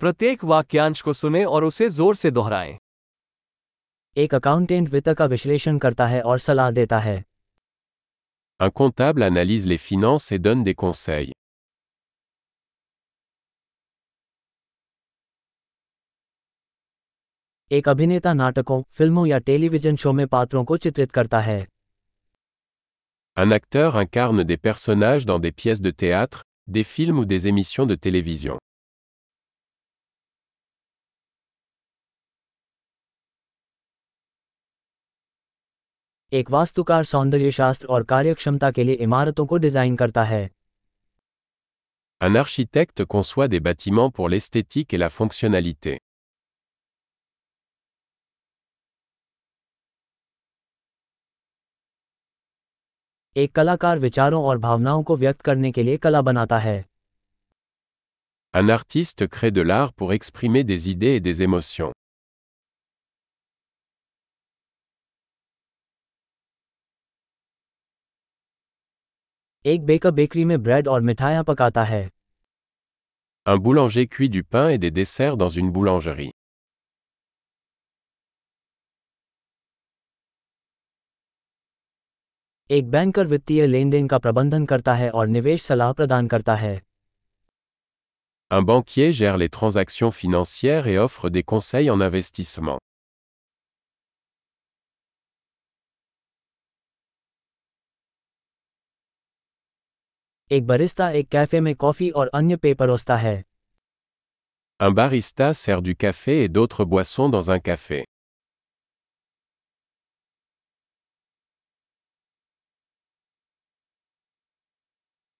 प्रत्येक वाक्यांश को सुने और उसे जोर से दोहराएं एक अकाउंटेंट वित्त का विश्लेषण करता है और सलाह देता है Un comptable analyse les finances et donne des conseils. एक अभिनेता नाटकों फिल्मों या टेलीविजन शो में पात्रों को चित्रित करता है Un acteur incarne des personnages dans des pièces de théâtre, des films ou des émissions de télévision. एक वास्तुकार सौंदर्यशास्त्र और कार्यक्षमता के लिए इमारतों को डिजाइन करता है Un architecte conçoit des bâtiments pour l'esthétique et la fonctionnalité. एक कलाकार विचारों और भावनाओं को व्यक्त करने के लिए कला बनाता है Un artiste crée de l'art pour exprimer des idées et des émotions. एक बेकर बेकरी में ब्रेड और मिठाइयाँ पकाता है Un boulanger cuit du pain et des desserts dans une boulangerie. एक बैंकर वित्तीय लेन देन का प्रबंधन करता है और निवेश सलाह प्रदान करता है Un banquier gère les transactions financières et offre des conseils en investissement. एक बरिस्ता एक कैफे में कॉफी और अन्य पेय परोसता है Un barista sert du café et d'autres boissons dans un café.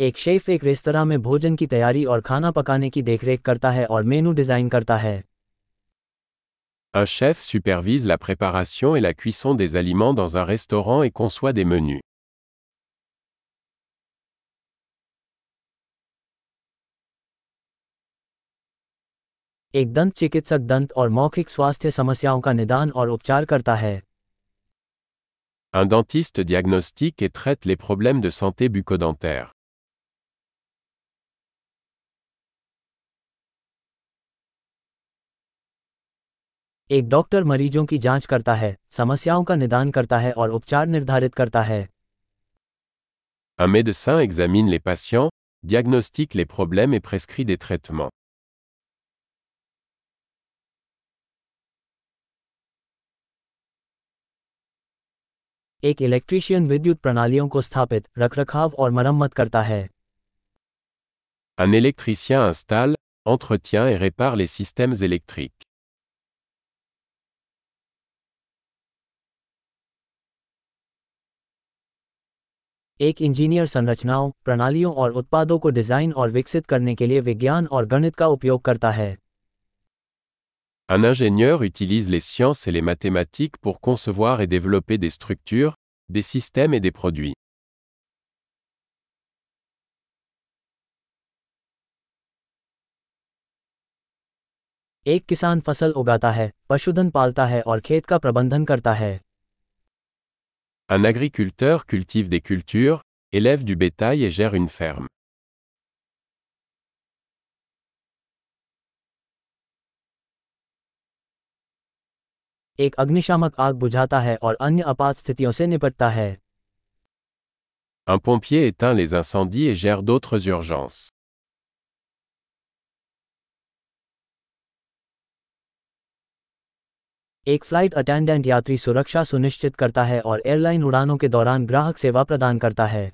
एक शेफ एक रेस्तरां में भोजन की तैयारी और खाना पकाने की देखरेख करता है और मेनू डिजाइन करता है Un chef supervise la préparation et la cuisson des aliments dans un restaurant et conçoit des menus. एक दंत चिकित्सक दंत और मौखिक स्वास्थ्य समस्याओं का निदान और उपचार करता है Un dentiste diagnostique et traite les problèmes de santé bucco-dentaire. एक डॉक्टर मरीजों की जाँच करता है समस्याओं का निदान करता है और उपचार निर्धारित करता है Un médecin examine les patients, diagnostique les problèmes et prescrit des traitements. एक इलेक्ट्रीशियन विद्युत प्रणालियों को स्थापित रखरखाव और मरम्मत करता है Un électricien installe, entretient et répare les systèmes électriques. एक इंजीनियर संरचनाओं प्रणालियों और उत्पादों को डिज़ाइन और विकसित करने के लिए विज्ञान और गणित का उपयोग करता है Un ingénieur utilise les sciences et les mathématiques pour concevoir et développer des structures, des systèmes et des produits. एक किसान फसल उगाता है पशुधन पालता है और खेत का प्रबंधन करता है Un agriculteur cultive des cultures, élève du bétail et gère une ferme. एक अग्निशामक आग बुझाता है और अन्य आपात स्थितियों से निपटता है Un pompier éteint les incendies et gère d'autres urgences. एक फ्लाइट अटेंडेंट यात्री सुरक्षा सुनिश्चित करता है और एयरलाइन उड़ानों के दौरान ग्राहक सेवा प्रदान करता है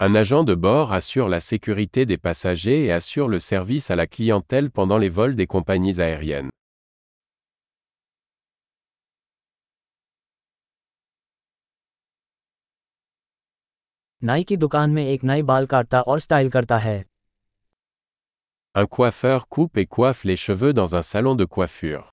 Un agent de bord assure la sécurité des passagers et assure le service à la clientèle pendant les vols des compagnies aériennes. नाई की दुकान में एक नाई बाल काटता और स्टाइल करता है Un coiffeur coupe et coiffe les cheveux dans un salon de coiffure.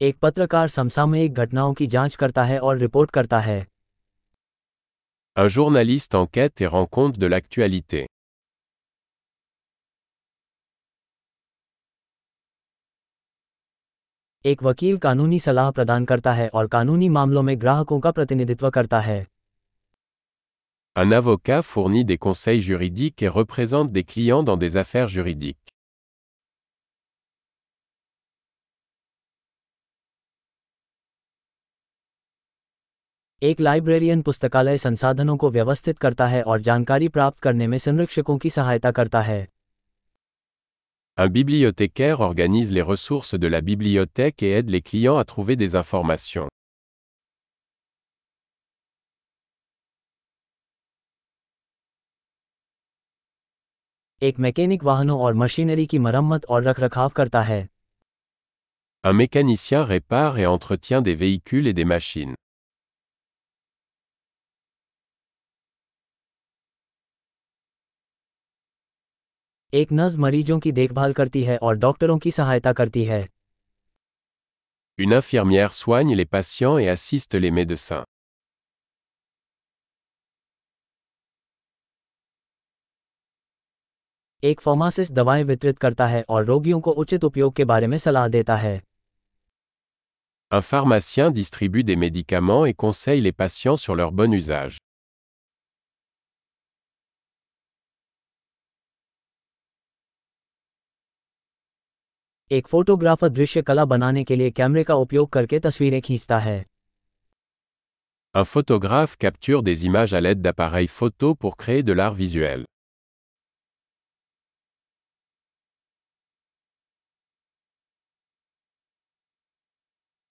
एक पत्रकार समसामयिक घटनाओं की जाँच करता है और रिपोर्ट करता है Un journaliste enquête et rend compte de l'actualité. एक वकील कानूनी सलाह प्रदान करता है और कानूनी मामलों में ग्राहकों का प्रतिनिधित्व करता है Un avocat fournit des conseils juridiques et représente des clients dans des affaires juridiques. एक लाइब्रेरियन पुस्तकालय संसाधनों को व्यवस्थित करता है और जानकारी प्राप्त करने में संरक्षकों की सहायता करता है Un bibliothécaire organise les ressources de la bibliothèque et aide les clients à trouver des informations. एक मैकेनिक वाहनों और मशीनरी की मरम्मत और रखरखाव करता है Un mécanicien répare et entretient des véhicules et des machines. एक नर्स मरीजों की देखभाल करती है और डॉक्टरों की सहायता करती है Une infirmière soigne les patients et assiste les médecins. एक फार्मासिस्ट दवाएँ वितरित करता है और रोगियों को उचित उपयोग के बारे में सलाह देता है Un pharmacien distribue des médicaments et conseille les patients sur leur bon usage. एक फोटोग्राफर दृश्य कला बनाने के लिए कैमरे का उपयोग करके तस्वीरें खींचता है Un photographe capture des images à l'aide d'appareils photo pour créer de l'art visuel.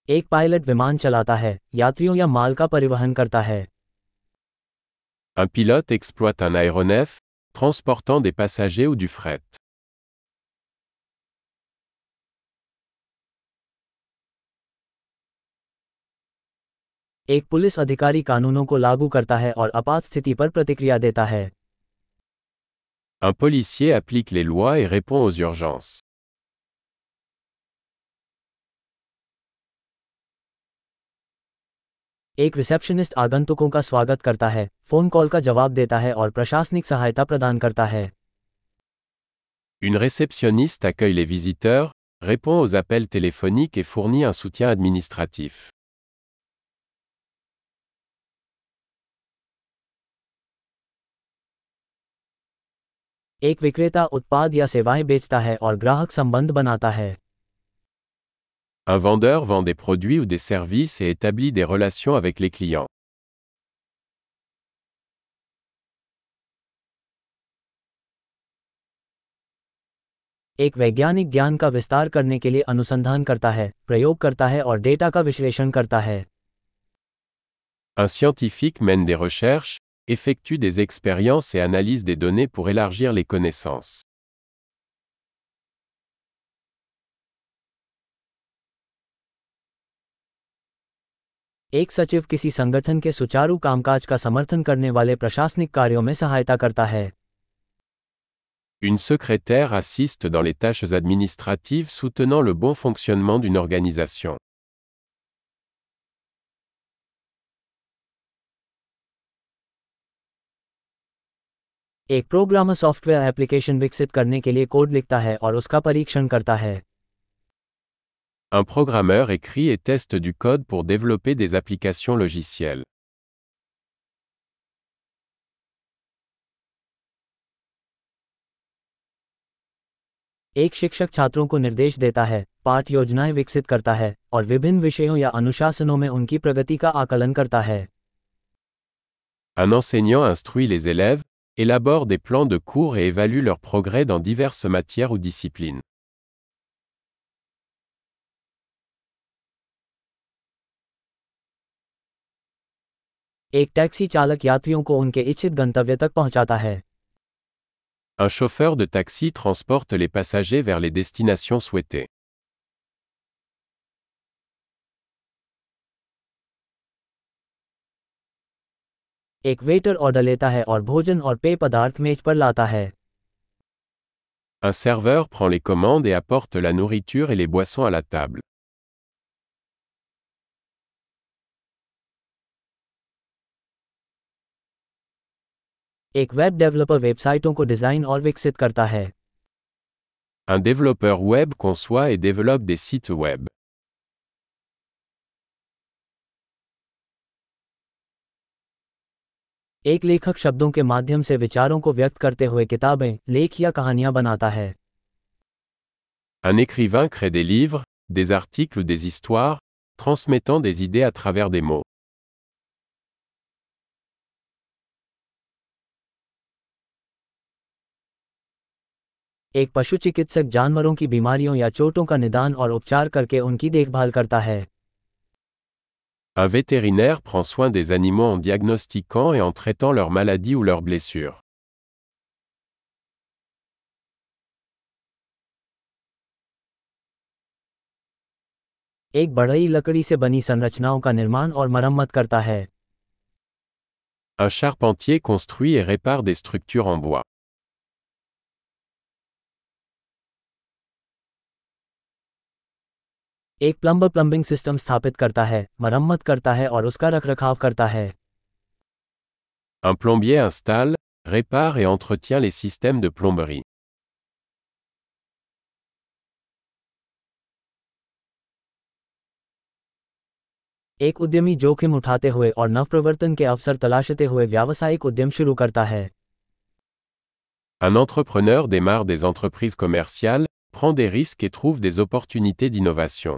एक पायलट विमान चलाता है यात्रियों या माल का परिवहन करता है Un pilote exploite un aéronef, transportant des passagers ou du fret. एक पुलिस अधिकारी कानूनों को लागू करता है और आपात स्थिति पर प्रतिक्रिया देता है Un policier applique les lois et répond aux urgences. एक रिसेप्शनिस्ट आगंतुकों का स्वागत करता है फ़ोन कॉल का जवाब देता है और प्रशासनिक सहायता प्रदान करता है Une réceptionniste accueille les visiteurs, répond aux appels téléphoniques et fournit un soutien administratif. एक विक्रेता उत्पाद या सेवाएँ बेचता है और ग्राहक संबंध बनाता है Un vendeur vend des produits ou des services et établit des relations avec les clients. एक वैज्ञानिक ज्ञान का विस्तार करने के लिए अनुसंधान करता है प्रयोग करता है और डेटा का विश्लेषण करता है Un scientifique mène des recherches, effectue des expériences et analyse des données pour élargir les connaissances. एक सचिव किसी संगठन के सुचारू कामकाज का समर्थन करने वाले प्रशासनिक कार्यों में सहायता करता है Une secrétaire assiste dans les tâches administratives soutenant le bon fonctionnement d'une organisation. एक प्रोग्रामर सॉफ्टवेयर एप्लीकेशन विकसित करने के लिए कोड लिखता है और उसका परीक्षण करता है Un programmeur écrit et teste du code pour développer des applications logicielles. एक शिक्षक छात्रों को निर्देश देता है पाठ योजनाएँ विकसित करता है और विभिन्न विषयों या अनुशासनों में उनकी प्रगति का आकलन करता है Un enseignant instruit les élèves, élabore des plans de cours et évalue leur progrès dans diverses matières ou disciplines. एक टैक्सी चालक यात्रियों को उनके इच्छित गंतव्य तक पहुंचाता है Un chauffeur de taxi transporte les passagers vers les destinations souhaitées. एक वेटर ऑर्डर लेता है और भोजन और पेय पदार्थ मेज पर लाता है Un serveur prend les commandes et apporte la nourriture et les boissons à la table. एक वेब डेवलपर वेबसाइटों को डिजाइन और विकसित करता है Un développeur web conçoit et développe des sites web. एक लेखक शब्दों के माध्यम से विचारों को व्यक्त करते हुए किताबें लेख या कहानियाँ बनाता है Un écrivain crée des livres, des articles ou des histoires, transmettant des idées à travers des mots. एक पशु चिकित्सक जानवरों की बीमारियों या चोटों का निदान और उपचार करके उनकी देखभाल करता है Un vétérinaire prend soin des animaux en diagnostiquant et en traitant leurs maladies ou leurs blessures. एक बढ़ई लकड़ी से बनी संरचनाओं का निर्माण और मरम्मत करता है Un charpentier construit et répare des structures en bois. एक प्लम्बर प्लम्बिंग सिस्टम स्थापित करता है मरम्मत करता है और उसका रखरखाव करता है Un plombier installe, répare et entretient les systèmes de plomberie. एक उद्यमी जोखिम उठाते हुए और नवप्रवर्तन के अवसर तलाशते हुए व्यावसायिक उद्यम शुरू करता है Un entrepreneur démarre des entreprises commerciales, prend des risques et trouve des opportunités d'innovation.